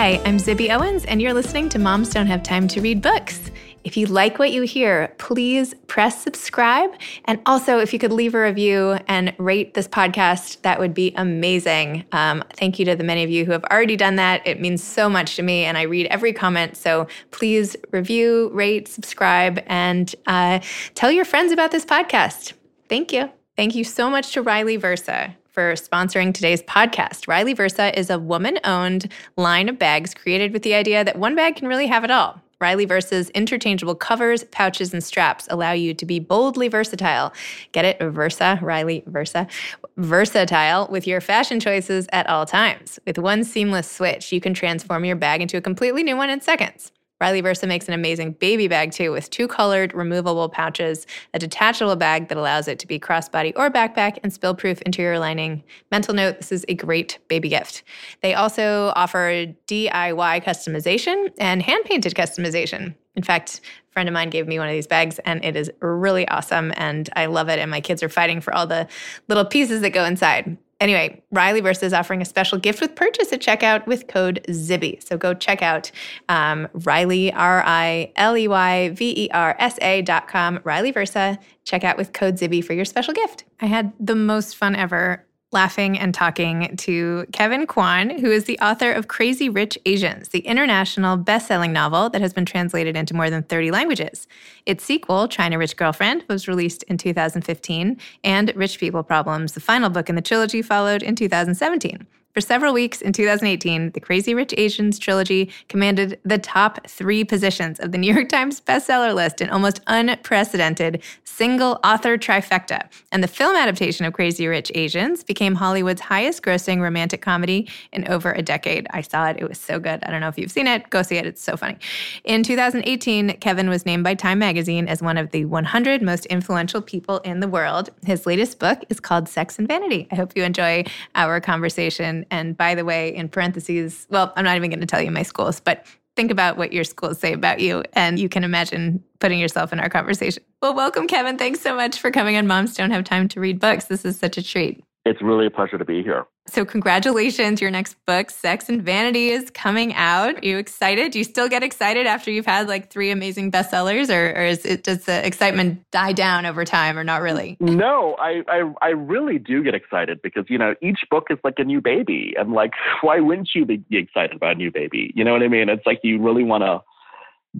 Hi, I'm Zibby Owens, and you're listening to Moms Don't Have Time to Read Books. If you like what you hear, please press subscribe. And also, if you could leave a review and rate this podcast, that would be amazing. Um, thank you to the many of you who have already done that. It means so much to me, and I read every comment. So please review, rate, subscribe, and uh, tell your friends about this podcast. Thank you. Thank you so much to Riley Versa for sponsoring today's podcast. Riley Versa is a woman owned line of bags created with the idea that one bag can really have it all. Riley Versa's interchangeable covers, pouches, and straps allow you to be boldly versatile. Get it? Versa, Riley Versa. Versatile with your fashion choices at all times. With one seamless switch, you can transform your bag into a completely new one in seconds. Riley Versa makes an amazing baby bag too, with two colored removable pouches, a detachable bag that allows it to be crossbody or backpack, and spill proof interior lining. Mental note this is a great baby gift. They also offer DIY customization and hand painted customization. In fact, a friend of mine gave me one of these bags and it is really awesome and I love it. And my kids are fighting for all the little pieces that go inside. Anyway, Riley Versa is offering a special gift with purchase at checkout with code ZIBBY. So go check out um, Riley, R I L E Y V E R S A dot com, Riley Versa. Check out with code ZIBBY for your special gift. I had the most fun ever laughing and talking to Kevin Kwan, who is the author of Crazy Rich Asians, the international best-selling novel that has been translated into more than 30 languages. Its sequel, China Rich Girlfriend, was released in 2015, and Rich People Problems, the final book in the trilogy, followed in 2017. For several weeks in 2018, the Crazy Rich Asians trilogy commanded the top three positions of the New York Times bestseller list in almost unprecedented single author trifecta. And the film adaptation of Crazy Rich Asians became Hollywood's highest grossing romantic comedy in over a decade. I saw it, it was so good. I don't know if you've seen it, go see it, it's so funny. In 2018, Kevin was named by Time Magazine as one of the 100 most influential people in the world. His latest book is called Sex and Vanity. I hope you enjoy our conversation. And by the way, in parentheses, well, I'm not even going to tell you my schools, but think about what your schools say about you, and you can imagine putting yourself in our conversation. Well, welcome, Kevin. Thanks so much for coming on Moms Don't Have Time to Read Books. This is such a treat. It's really a pleasure to be here. So, congratulations. Your next book, Sex and Vanity, is coming out. Are you excited? Do you still get excited after you've had like three amazing bestsellers, or, or is it, does the excitement die down over time, or not really? No, I, I, I really do get excited because, you know, each book is like a new baby. And like, why wouldn't you be excited about a new baby? You know what I mean? It's like you really want to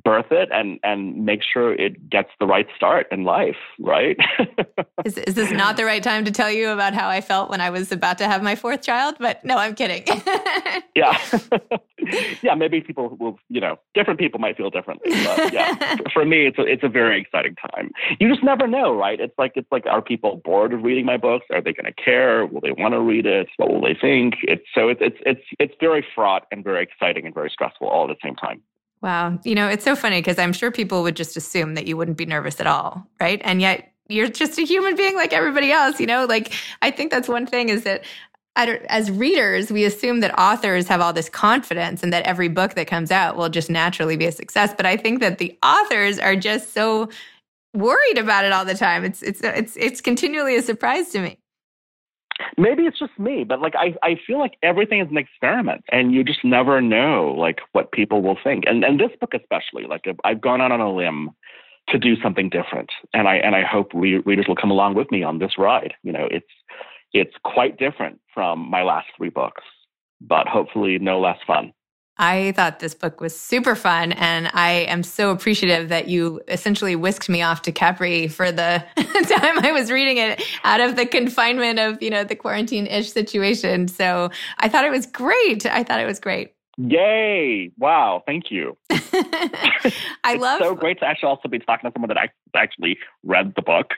birth it and and make sure it gets the right start in life right? Is, is this not the right time to tell you about how i felt when i was about to have my fourth child? But no i'm kidding. Yeah. Yeah maybe people will you know different people might feel differently but yeah for me it's a, it's a very exciting time. You just never know right? It's like it's like are people bored of reading my books? Are they going to care? Will they want to read it? What will they think? It's so it's it's it's it's very fraught and very exciting and very stressful all at the same time Wow. You know, it's so funny because I'm sure people would just assume that you wouldn't be nervous at all, right? And yet you're just a human being like everybody else, you know? Like, I think that's one thing is that as readers, we assume that authors have all this confidence and that every book that comes out will just naturally be a success. But I think that the authors are just so worried about it all the time. It's it's it's it's continually a surprise to me maybe it's just me, but like I, I feel like everything is an experiment and you just never know like what people will think. And and this book especially, like I've gone out on a limb to do something different. And I and I hope we, readers will come along with me on this ride. You know, it's it's quite different from my last three books, but hopefully no less fun. I thought this book was super fun, and I am so appreciative that you essentially whisked me off to Capri for the time I was reading it out of the confinement of you know the quarantine ish situation. So I thought it was great. I thought it was great. Yay! Wow, thank you. I love so great to actually also be talking to someone that actually read the book.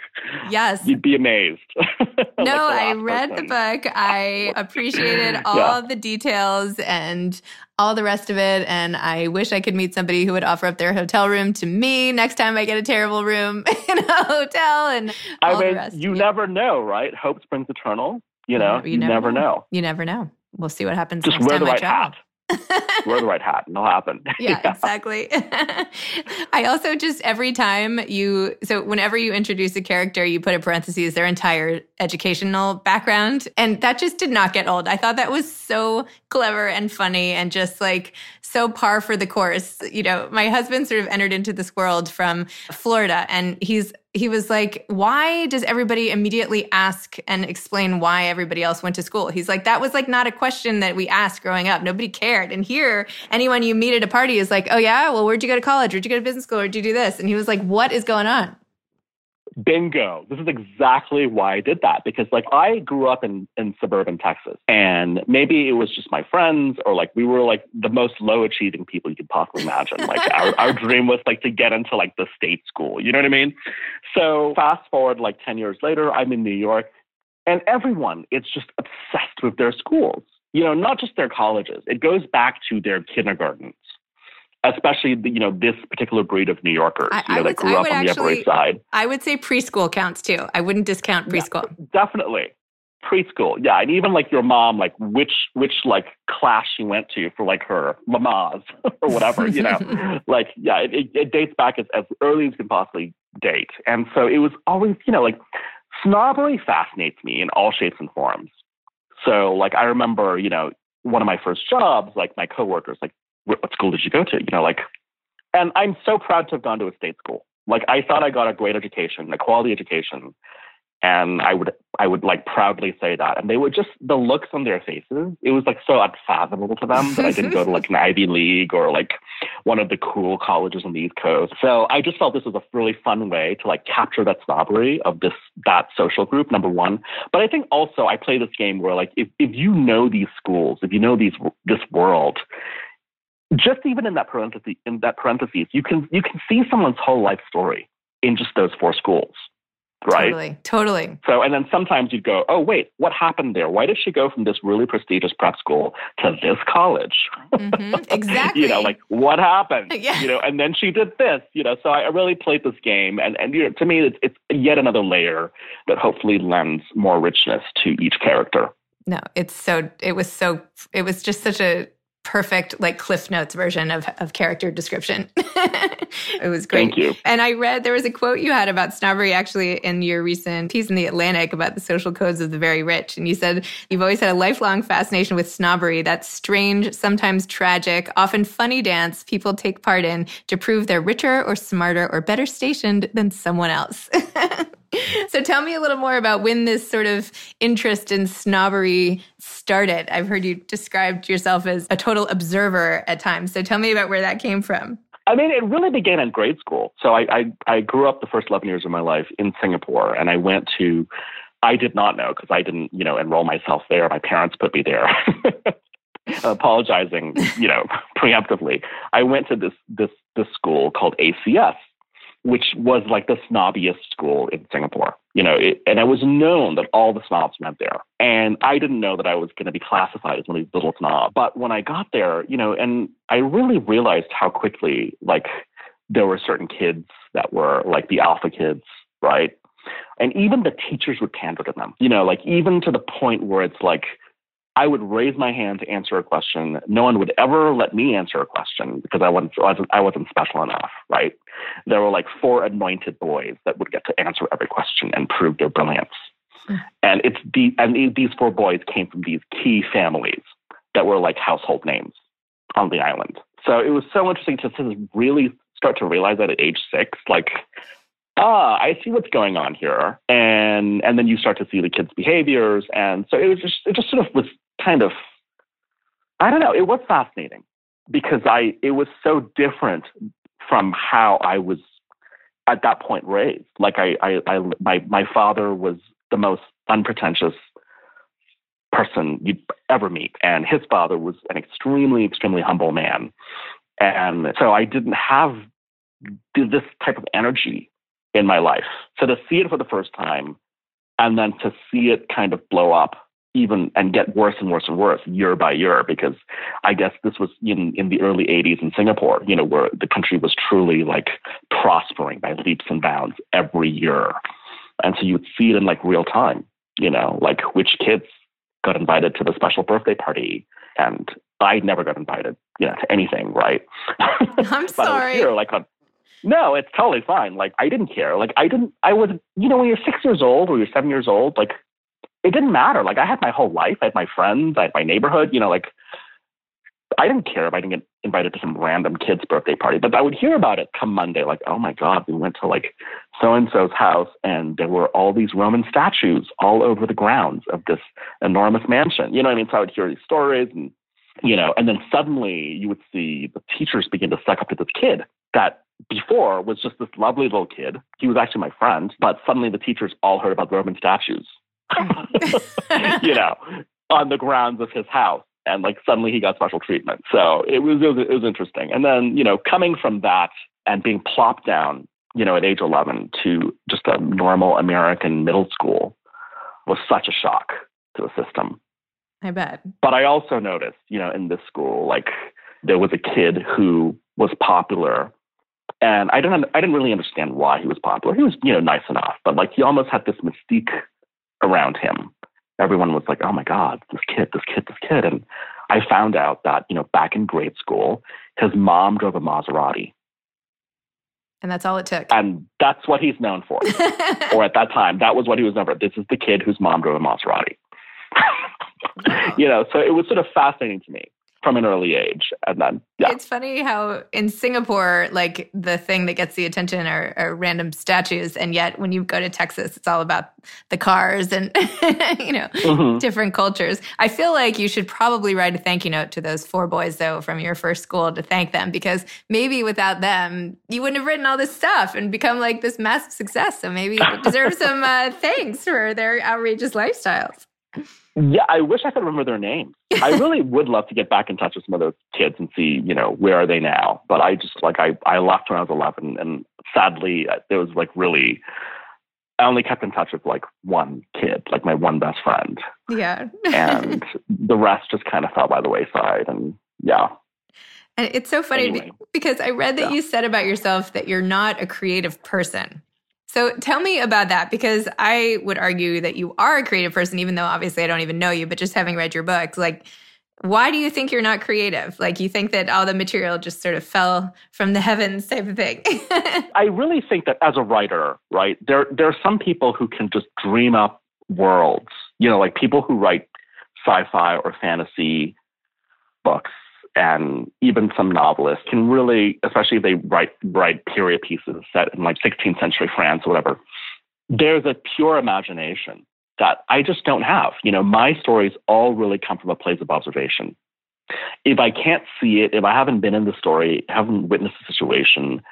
Yes, you'd be amazed. no, like I read person. the book. I appreciated all yeah. the details and all the rest of it. And I wish I could meet somebody who would offer up their hotel room to me next time I get a terrible room in a hotel. And I mean, you never know, right? Hope springs eternal. You know, you, you never, never know. know. You never know. We'll see what happens. Just wear the right hat. Wear the right hat and it'll happen. Yeah, yeah. exactly. I also just every time you so whenever you introduce a character, you put in parentheses their entire educational background. And that just did not get old. I thought that was so clever and funny and just like so par for the course. You know, my husband sort of entered into this world from Florida and he's he was like, why does everybody immediately ask and explain why everybody else went to school? He's like, that was like not a question that we asked growing up. Nobody cared. And here, anyone you meet at a party is like, oh yeah, well, where'd you go to college? Where'd you go to business school? Where'd you do this? And he was like, what is going on? Bingo. This is exactly why I did that because like I grew up in, in suburban Texas and maybe it was just my friends or like we were like the most low achieving people you could possibly imagine. Like our, our dream was like to get into like the state school. You know what I mean? So fast forward like 10 years later, I'm in New York and everyone is just obsessed with their schools. You know, not just their colleges. It goes back to their kindergartens especially you know this particular breed of New Yorkers, I, you know, would, that grew up on the Upper East Side. I would say preschool counts too. I wouldn't discount preschool. Yeah, definitely preschool, yeah, and even like your mom, like which which like class she went to for like her mamas or whatever, you know, like yeah, it, it dates back as, as early as you can possibly date, and so it was always you know like snobbery fascinates me in all shapes and forms. So like I remember, you know, one of my first jobs, like my coworkers, like what school did you go to? You know, like, and I'm so proud to have gone to a state school. Like, I thought I got a great education, a quality education, and I would, I would like proudly say that. And they would just the looks on their faces. It was like so unfathomable to them that I didn't go to like an Ivy League or like one of the cool colleges on the East Coast. So I just felt this was a really fun way to like capture that snobbery of this that social group. Number one, but I think also I play this game where like if if you know these schools, if you know these this world just even in that parenthesis, in that parentheses, you can you can see someone's whole life story in just those four schools, right? Totally, totally. So, and then sometimes you'd go, oh wait, what happened there? Why did she go from this really prestigious prep school to this college? Mm-hmm, exactly. you know, like what happened? yeah. You know, and then she did this. You know, so I really played this game, and and you know, to me, it's it's yet another layer that hopefully lends more richness to each character. No, it's so. It was so. It was just such a perfect like cliff notes version of, of character description. It was great. Thank you. and i read there was a quote you had about snobbery actually in your recent piece in the atlantic about the social codes of the very rich. And you said you've always had a lifelong fascination with snobbery that strange sometimes tragic often funny dance people take part in to prove they're richer or smarter or better stationed than someone else so tell me a little more about when this sort of interest in snobbery started. I've heard you described yourself as a total observer at times. So tell me about where that came from. I mean, it really began in grade school. So I, I, I grew up the first 11 years of my life in Singapore, and I went to, I did not know because I didn't, you know, enroll myself there. My parents put me there. Apologizing, you know, preemptively. I went to this this this school called ACS, which was like the snobbiest school in Singapore. You know, it, and it was known that all the snobs went there. And I didn't know that I was going to be classified as one of these little snobs. But when I got there, you know, and I really realized how quickly, like, there were certain kids that were like the alpha kids, right? And even the teachers would pander to them, you know, like even to the point where it's like, I would raise my hand to answer a question. No one would ever let me answer a question because I wasn't, I wasn't special enough, right? There were like four anointed boys that would get to answer every question and prove their brilliance. Mm. And it's the, and these four boys came from these key families that were like household names on the island. So it was so interesting to, to really start to realize that at age six, like, ah, I see what's going on here. And and then you start to see the kids' behaviors. And so it was just it just sort of was kind of I don't know, it was fascinating because I it was so different from how I was at that point raised. Like I I, I my my father was the most unpretentious person you'd ever meet. And his father was an extremely, extremely humble man. And so I didn't have this type of energy in my life. So to see it for the first time and then to see it kind of blow up even and get worse and worse and worse year by year because I guess this was in, in the early 80s in Singapore, you know, where the country was truly like prospering by leaps and bounds every year. And so you would see it in like real time, you know, like which kids got invited to the special birthday party and I never got invited, you know, to anything, right? I'm sorry. here, like on no, it's totally fine. Like I didn't care. Like I didn't. I was. You know, when you're six years old or you're seven years old, like it didn't matter. Like I had my whole life. I had my friends. I had my neighborhood. You know, like I didn't care if I didn't get invited to some random kid's birthday party. But I would hear about it come Monday. Like, oh my God, we went to like so and so's house, and there were all these Roman statues all over the grounds of this enormous mansion. You know what I mean? So I would hear these stories and you know, and then suddenly you would see the teachers begin to suck up to this kid that before was just this lovely little kid. He was actually my friend, but suddenly the teachers all heard about the Roman statues, you know, on the grounds of his house. And like suddenly he got special treatment. So it was, it was, it was interesting. And then, you know, coming from that and being plopped down, you know, at age 11 to just a normal American middle school was such a shock to the system. I bet. But I also noticed, you know, in this school, like there was a kid who was popular and I don't, I didn't really understand why he was popular. He was, you know, nice enough, but like he almost had this mystique around him. Everyone was like, "Oh my God, this kid, this kid, this kid!" And I found out that you know, back in grade school, his mom drove a Maserati, and that's all it took. And that's what he's known for. or at that time, that was what he was known for. This is the kid whose mom drove a Maserati. you know, so it was sort of fascinating to me from an early age. And then, yeah. It's funny how in Singapore, like the thing that gets the attention are, are, random statues. And yet when you go to Texas, it's all about the cars and, you know, mm-hmm. different cultures. I feel like you should probably write a thank you note to those four boys, though, from your first school to thank them because maybe without them, you wouldn't have written all this stuff and become like this massive success. So maybe you deserve some uh, thanks for their outrageous lifestyles. Yeah, I wish I could remember their names. I really would love to get back in touch with some of those kids and see, you know, where are they now? But I just like I I left when I was 11, and sadly, uh, there was like really, I only kept in touch with like one kid, like my one best friend. Yeah, and the rest just kind of fell by the wayside, and yeah. And it's so funny anyway, because I read that yeah. you said about yourself that you're not a creative person. So tell me about that because I would argue that you are a creative person, even though obviously I don't even know you, but just having read your books, like Why do you think you're not creative? Like you think that all the material just sort of fell from the heavens type of thing? I really think that as a writer, right, there there are some people who can just dream up worlds. You know, like people who write sci-fi or fantasy books and even some novelists can really, especially if they write write period pieces set in like 16th century France or whatever, there's a pure imagination that I just don't have. You know, my stories all really come from a place of observation. If I can't see it, if I haven't been in the story, haven't witnessed the situation,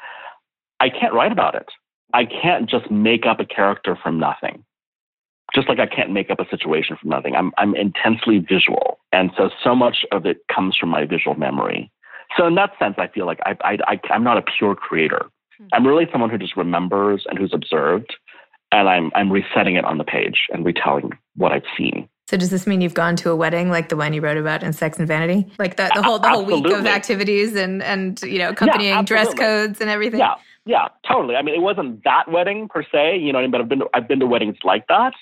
I can't write about it. I can't just make up a character from nothing. Just like I can't make up a situation from nothing. I'm, I'm intensely visual. And so, so much of it comes from my visual memory. So, in that sense, I feel like I, I, I, I'm not a pure creator. Hmm. I'm really someone who just remembers and who's observed and I'm I'm resetting it on the page and retelling what I've seen. So does this mean you've gone to a wedding like the one you wrote about in Sex and Vanity? Like the, the whole the whole week of activities and and you know accompanying yeah, dress codes and everything? Yeah, yeah, totally. I mean, it wasn't that wedding per se, you know, but I've been to, I've been to weddings like that,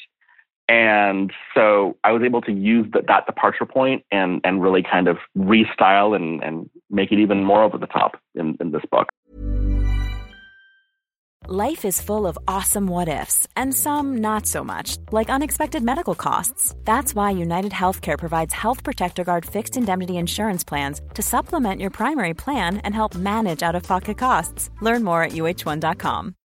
and so I was able to use the, that departure point and and really kind of restyle and and make it even more over the top in, in this book. Life is full of awesome what ifs, and some not so much, like unexpected medical costs. That's why United Healthcare provides Health Protector Guard fixed indemnity insurance plans to supplement your primary plan and help manage out of pocket costs. Learn more at uh1.com.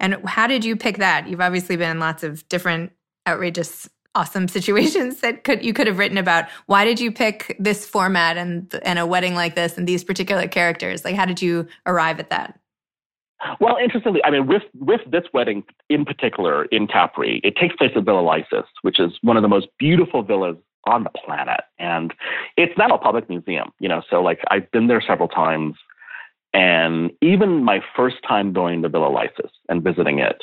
And how did you pick that? You've obviously been in lots of different outrageous awesome situations that could you could have written about. Why did you pick this format and and a wedding like this and these particular characters? Like how did you arrive at that? Well, interestingly, I mean, with with this wedding in particular in Capri, it takes place at Villa Lysis, which is one of the most beautiful villas on the planet, and it's now a public museum. You know, so like I've been there several times. And even my first time going to Villa Lysis and visiting it,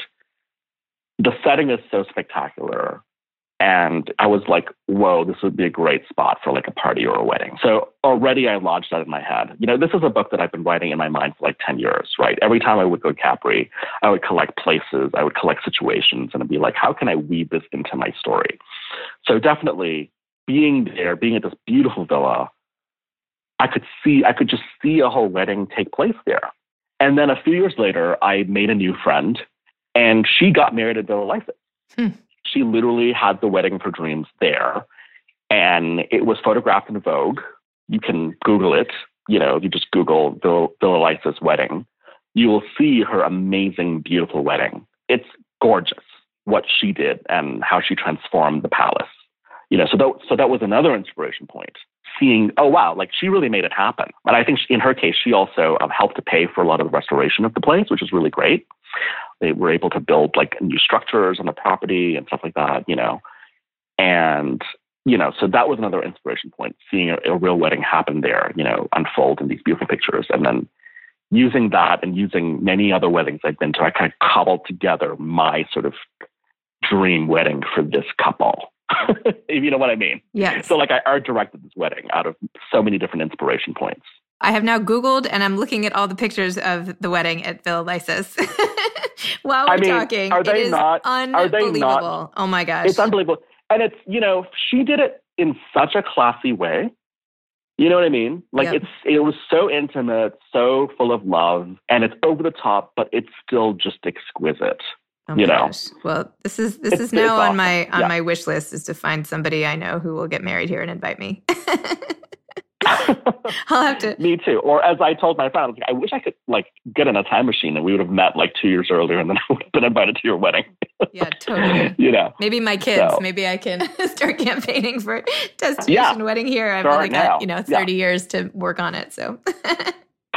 the setting is so spectacular. And I was like, whoa, this would be a great spot for like a party or a wedding. So already I lodged that in my head. You know, this is a book that I've been writing in my mind for like 10 years, right? Every time I would go to Capri, I would collect places, I would collect situations, and I'd be like, how can I weave this into my story? So definitely being there, being at this beautiful villa, I could see, I could just see a whole wedding take place there. And then a few years later, I made a new friend and she got married at Villa Lysis. Hmm. She literally had the wedding of her dreams there. And it was photographed in Vogue. You can Google it. You know, you just Google Villa, Villa Lysis wedding. You will see her amazing, beautiful wedding. It's gorgeous what she did and how she transformed the palace. You know, so that, so that was another inspiration point seeing, oh, wow, like she really made it happen. And I think in her case, she also um, helped to pay for a lot of the restoration of the place, which is really great. They were able to build like new structures on the property and stuff like that, you know. And, you know, so that was another inspiration point, seeing a, a real wedding happen there, you know, unfold in these beautiful pictures. And then using that and using many other weddings I've been to, I kind of cobbled together my sort of dream wedding for this couple if you know what I mean. Yeah. So like I art directed this wedding out of so many different inspiration points. I have now Googled and I'm looking at all the pictures of the wedding at Villa Lysis. While we're I mean, talking, are they not? Are they not? Oh my gosh, it's unbelievable. And it's you know she did it in such a classy way. You know what I mean? Like yep. it's it was so intimate, so full of love, and it's over the top, but it's still just exquisite. Oh you know, gosh. Well, this is this It's- is now on awesome. my on Yeah. my wish list is to find somebody I know who will get married here and invite me. I'll have to. Me too. Or as I told my friend, I, like, I wish I could like get in a time machine and we would have met like two years earlier, and then I would have been invited to your wedding. Yeah, totally. you know, Maybe my kids. So- Maybe I can start campaigning for destination wedding here. I've only got you know Yeah. thirty years to work on it. So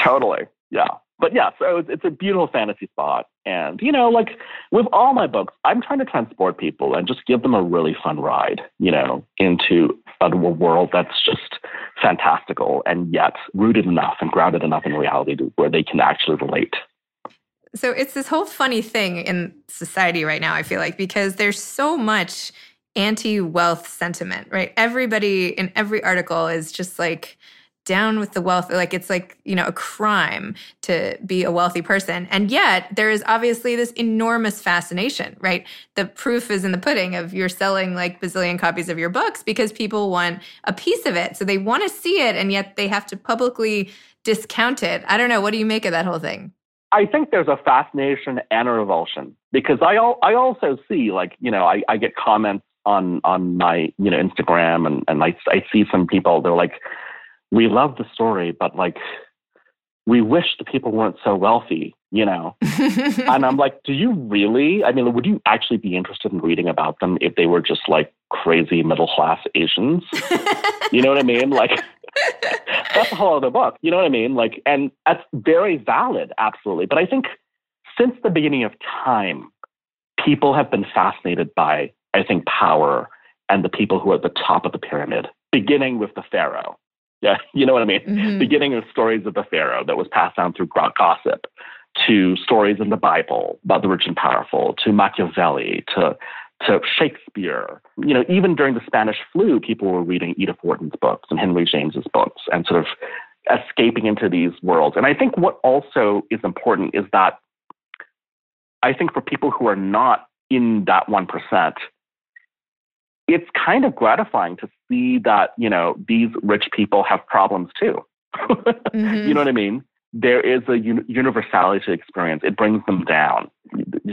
totally. Yeah. But yeah, so it's, it's a beautiful fantasy spot. And, you know, like with all my books, I'm trying to transport people and just give them a really fun ride, you know, into a world that's just fantastical and yet rooted enough and grounded enough in reality to where they can actually relate. So it's this whole funny thing in society right now, I feel like, because there's so much anti wealth sentiment, right? Everybody in every article is just like down with the wealth. Like it's like, you know, a crime to be a wealthy person. And yet there is obviously this enormous fascination, right? The proof is in the pudding of you're selling like bazillion copies of your books because people want a piece of it. So they want to see it and yet they have to publicly discount it. I don't know. What do you make of that whole thing? I think there's a fascination and a revulsion because I al- I also see like you know I, I get comments on on my you know Instagram and and I I see some people they're like we love the story but like we wish the people weren't so wealthy you know and I'm like do you really I mean would you actually be interested in reading about them if they were just like crazy middle class Asians you know what I mean like that's a whole other book. You know what I mean? Like, and that's very valid, absolutely. But I think since the beginning of time, people have been fascinated by, I think, power and the people who are at the top of the pyramid, beginning with the pharaoh. Yeah, you know what I mean? Mhm. Beginning of stories of the pharaoh that was passed down through gossip, to stories in the Bible about the rich and powerful, to Machiavelli, to to Shakespeare. You know, even during the Spanish flu, people were reading Edith Wharton's books and Henry James's books and sort of escaping into these worlds. And I think what also is important is that I think for people who are not in that 1%, it's kind of gratifying to see that, you know, these rich people have problems too. Mhm. You know what I mean? There is a un- universality to experience. It brings them down,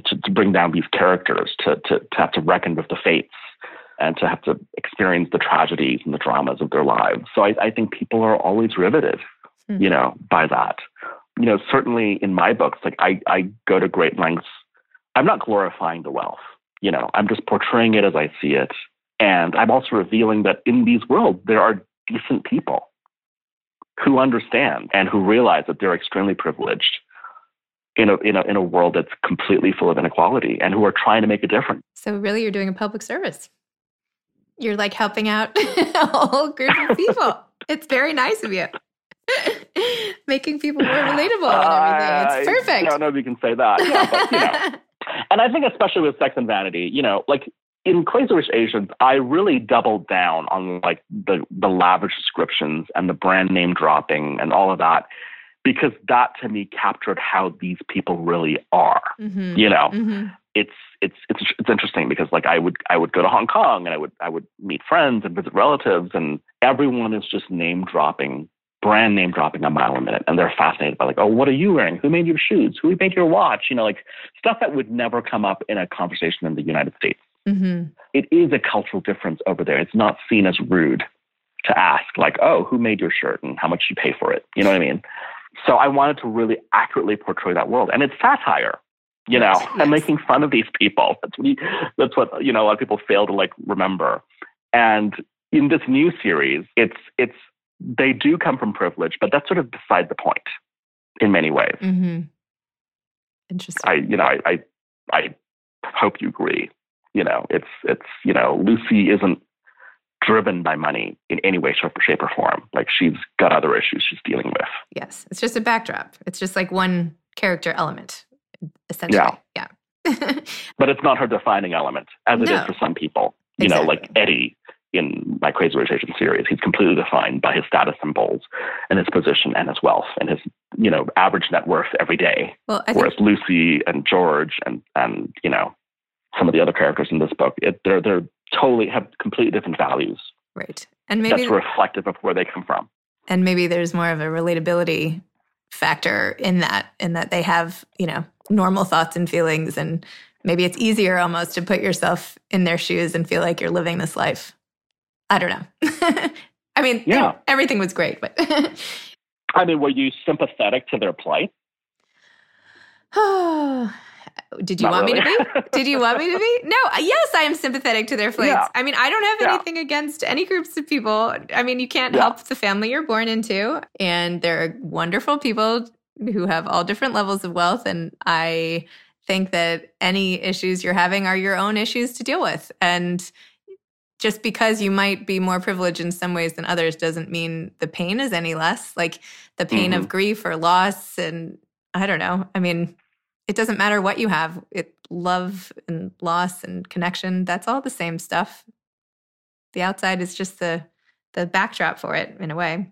to, to bring down these characters, to, to, to have to reckon with the fates and to have to experience the tragedies and the dramas of their lives. So I, I think people are always riveted, Hmm. you know, by that. You know, certainly in my books, like I, I go to great lengths. I'm not glorifying the wealth, you know, I'm just portraying it as I see it. And I'm also revealing that in these worlds, there are decent people who understand and who realize that they're extremely privileged in a, in a, in a world that's completely full of inequality and who are trying to make a difference. So really, you're doing a public service. You're like helping out a whole group of people. it's very nice of you. Making people more relatable and everything. It's perfect. I don't know if you can say that. Yeah, but, you know. and I think especially with Sex and Vanity, you know, like in Crazy Rich Asians, I really doubled down on like the the lavish descriptions and the brand name dropping and all of that because that to me captured how these people really are. Mhm. You know, Mhm. it's it's it's it's interesting because like I would I would go to Hong Kong and I would I would meet friends and visit relatives and everyone is just name dropping brand name dropping a mile a minute and they're fascinated by like oh what are you wearing who made your shoes who made your watch you know like stuff that would never come up in a conversation in the United States Mhm. it is a cultural difference over there it's not seen as rude to ask like oh who made your shirt and how much you pay for it you know what I mean so I wanted to really accurately portray that world and it's satire you know, Yes, and making fun of these people. That's what, you, that's what you know. A lot of people fail to like remember. And in this new series, it's it's they do come from privilege, but that's sort of beside the point in many ways. Mm-hmm. Interesting. I you know I, I I hope you agree. You know, it's it's you know Lucy isn't driven by money in any way, shape, or shape or form. Like she's got other issues she's dealing with. yes. It's just a backdrop. It's just like one character element, essentially. Yeah. yeah. but it's not her defining element as it is No. for some people. You know, like Eddie in my Crazy Rich Asian series, he's completely defined by his status symbols and his position and his wealth and his, you know, average net worth every day. well, I think Whereas Lucy and George and and you know some of the other characters in this book, it, they're they're totally have completely different values. right. And maybe That's reflective of where they come from. and maybe there's more of a relatability factor in that in that they have you know normal thoughts and feelings and maybe it's easier almost to put yourself in their shoes and feel like you're living this life. I don't know. I mean, Yeah. everything was great, but I mean, were you sympathetic to their plight? did you Not want me to be? Did you want me to be? No, uh, yes, I am sympathetic to their flights. Yeah. I mean, I don't have Yeah. anything against any groups of people. I mean, you can't Yeah. help the family you're born into, and there are wonderful people who have all different levels of wealth. And I think that any issues you're having are your own issues to deal with. And just because you might be more privileged in some ways than others doesn't mean the pain is any less. Like the pain of mm-hmm. grief or loss, and I don't know. I mean, it doesn't matter what you have. It love and loss and connection. That's all the same stuff. The outside is just the the backdrop for it in a way.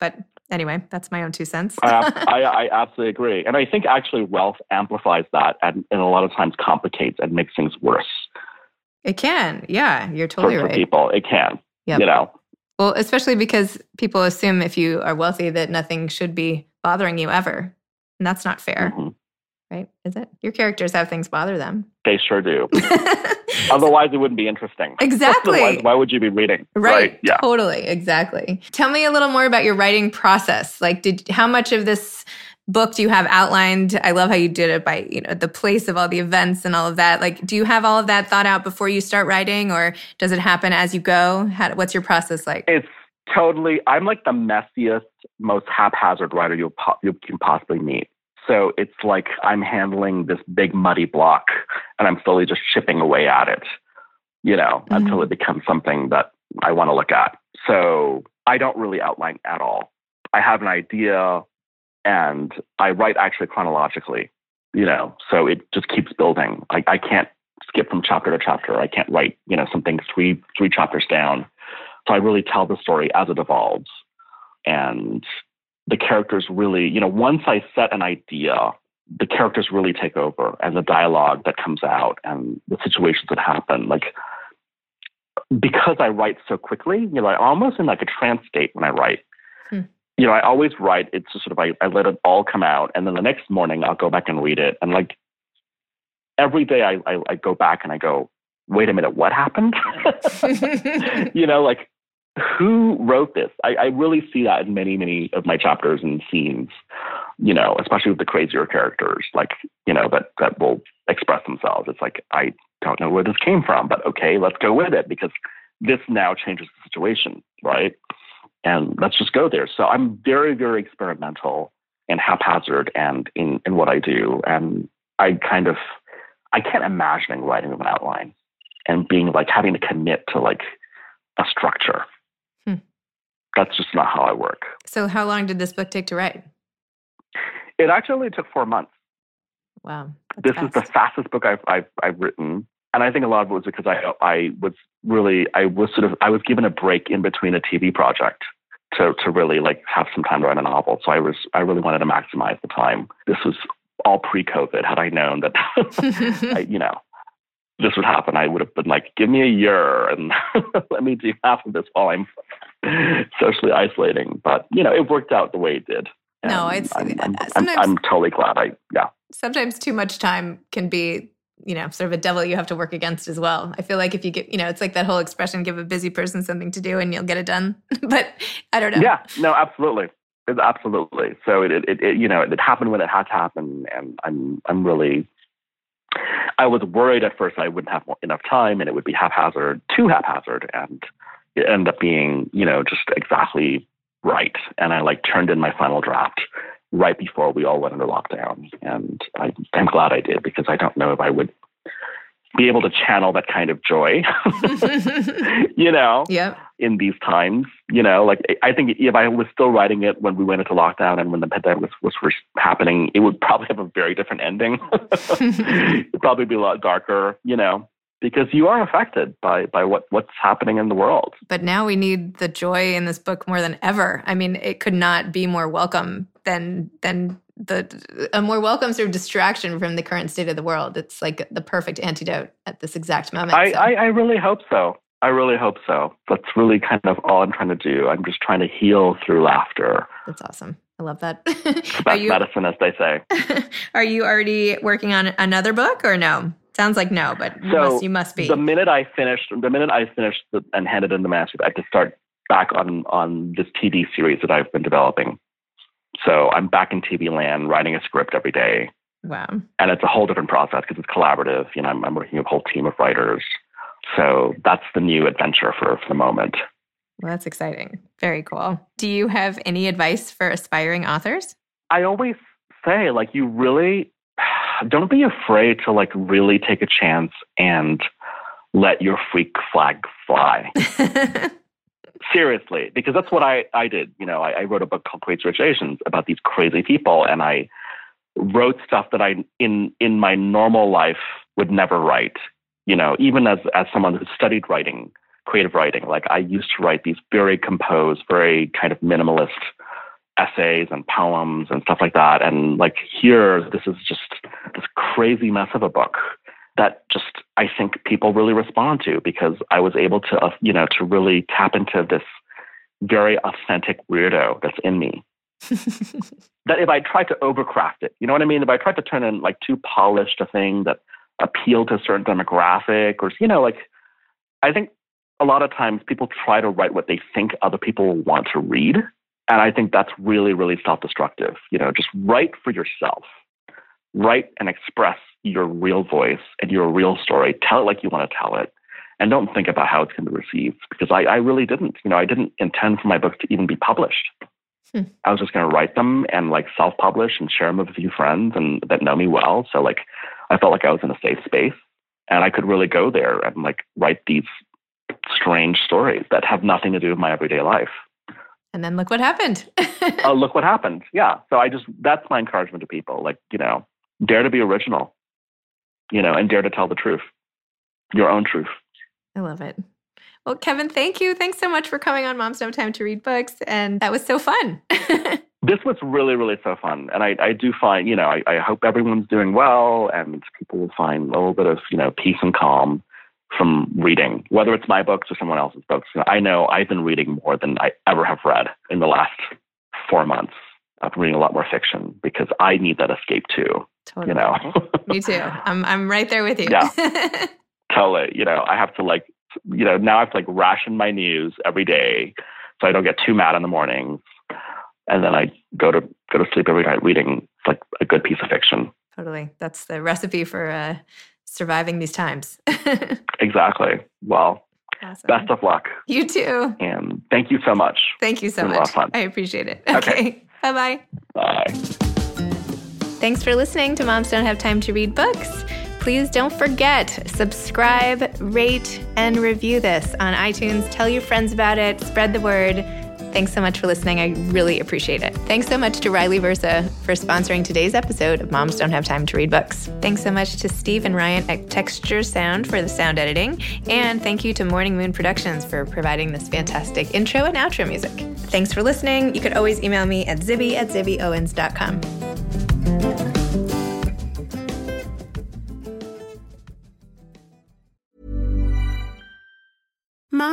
But anyway, that's my own two cents. I, I, I absolutely agree. And I think actually wealth amplifies that and, and a lot of times complicates and makes things worse it can. Yeah, you're for, totally for right. people. It can, Yep. you know. Well, especially because people assume if you are wealthy that nothing should be bothering you ever. And that's not fair, Mhm. Right? Is it? Your characters have things bother them. They sure do. Otherwise, it wouldn't be interesting. Exactly. Otherwise, why would you be reading? Right. Yeah. Totally. Exactly. Tell me a little more about your writing process. Like, did how much of this book do you have outlined? I love how you did it by you know the place of all the events and all of that. Like, do you have all of that thought out before you start writing, or does it happen as you go? How, what's your process like? It's totally. I'm like the messiest, most haphazard writer you you can possibly meet. So it's like I'm handling this big muddy block, and I'm slowly just chipping away at it, you know, Mhm. until it becomes something that I want to look at. So I don't really outline at all. I have an idea, and I write actually chronologically, you know. So it just keeps building. I, I can't skip from chapter to chapter. I can't write, you know, something three three chapters down. So I really tell the story as it evolves. And the characters really, you know, once I set an idea, the characters really take over and the dialogue that comes out and the situations that happen. Like, because I write so quickly, you know, I'm almost in like a trance state when I write. Hmm. You know, I always write, it's just sort of, I, I let it all come out. And then the next morning I'll go back and read it. And like every day I, I, I go back and I go, wait a minute, what happened? you know, like who wrote this? I, I really see that in many, many of my chapters and scenes, you know, especially with the crazier characters, like, you know, that, that will express themselves. It's like, I don't know where this came from, but okay, let's go with it because this now changes the situation, right? And let's just go there. So I'm very, very experimental and haphazard and in, in what I do. And I kind of, I can't imagine writing an outline and being like having to commit to like a structure. That's just not how I work. so, how long did this book take to write? It actually only took four months. Wow, This that's is the fastest book I've, I've I've written, and I think a lot of it was because I I was really I was sort of I was given a break in between a TV project to to really like have some time to write a novel. So I was I really wanted to maximize the time. This was all pre-COVID. Had I known that, I, you know, this would happen, I would have been like, give me a year and let me do half of this while I'm socially isolating. But you know, it worked out the way it did. No, it's- I'm, I'm, uh, I'm, I'm totally glad. I yeah. Sometimes too much time can be, you know, sort of a devil you have to work against as well. I feel like if you get, you know, it's like that whole expression: give a busy person something to do, and you'll get it done. but I don't know. Yeah, no, absolutely, It's absolutely. So it, it, it, it, you know, it happened when it had to happen, and I'm, I'm really. I was worried at first I wouldn't have enough time, and it would be haphazard, too haphazard, and it ended up being, you know, just exactly right. And I like turned in my final draft right before we all went into lockdown, and I, I'm glad I did because I don't know if I would be able to channel that kind of joy, you know Yep. in these times. You know, like I think if I was still writing it when we went into lockdown and when the pandemic was, was first happening, it would probably have a very different ending. It'd probably be a lot darker, you know, because you are affected by by what what's happening in the world. But now we need the joy in this book more than ever. I mean, it could not be more welcome than than the a more welcome sort of distraction from the current state of the world. It's like the perfect antidote at this exact moment. I, So, I I really hope so. I really hope so. That's really kind of all I'm trying to do. I'm just trying to heal through laughter. that's awesome. I love that. Best you medicine, as they say. are you already working on another book or no? Sounds like no, but you, So must, you must be. The minute I finished, the minute I finished the, and handed in the manuscript, I had to start back on on this TV series that I've been developing. So I'm back in TV land, writing a script every day, wow. and it's a whole different process because it's collaborative. You know, I'm, I'm working with a whole team of writers. So that's the new adventure for, for the moment. Well, that's exciting. Very cool. Do you have any advice for aspiring authors? I always say, like, you really don't be afraid to like really take a chance and let your freak flag fly. Seriously, because that's what I, I did. You know, I, I wrote a book called Crazy Rich Asians about these crazy people, and I wrote stuff that I in in my normal life would never write. You know, even as as someone who studied writing, creative writing, like I used to write these very composed, very kind of minimalist essays and poems and stuff like that. And like here, this is just this crazy mess of a book that just I think people really respond to because I was able to, uh, you know, to really tap into this very authentic weirdo that's in me. that if I tried to overcraft it, you know what I mean? If I tried to turn in like too polished a thing that appealed to a certain demographic or, you know, like I think a lot of times people try to write what they think other people want to read. And I think that's really, really self destructive. You know, just write for yourself, write and express your real voice and your real story. Tell it like you want to tell it. And don't think about how it's going to be received because I, I really didn't. You know, I didn't intend for my books to even be published. Hmm. I was just going to write them and like self publish and share them with a few friends and that know me well. So like I felt like I was in a safe space and I could really go there and like write these strange stories that have nothing to do with my everyday life. And then look what happened. oh, look what happened. Yeah. So I just, that's my encouragement to people. Like, you know, dare to be original, you know, and dare to tell the truth, your own truth. I love it. Well, Kevin, thank you. Thanks so much for coming on Moms Don't Time to Read Books. And that was so fun. this was really, really so fun. And I, I do find, you know, I, I hope everyone's doing well and people will find a little bit of, you know, peace and calm from reading, whether it's my books or someone else's books. You know, I know I've been reading more than I ever have read in the last four months. Been reading a lot more fiction because I need that escape too. Totally. You know, Me too. I'm, I'm right there with you. Yeah. totally. You know, I have to like, you know, now I have to like ration my news every day so I don't get too mad in the mornings. And then I go to go to sleep every night reading like a good piece of fiction. totally. That's the recipe for uh, surviving these times. Exactly. Well, awesome. best of luck. You too. And thank you so much. Thank you so It was a lot much. of fun. I appreciate it. Okay. Okay. Bye bye. Bye. Thanks for listening to Moms Don't Have Time to Read Books. Please don't forget, subscribe, rate, and review this on iTunes. Tell your friends about it, spread the word. Thanks so much for listening. I really appreciate it. Thanks so much to Riley Versa for sponsoring today's episode of Moms Don't Have Time to Read Books. Thanks so much to Steve and Ryan at Texture Sound for the sound editing. And thank you to Morning Moon Productions for providing this fantastic intro and outro music. Thanks for listening. You could always email me at zibby at zibbyowens.com.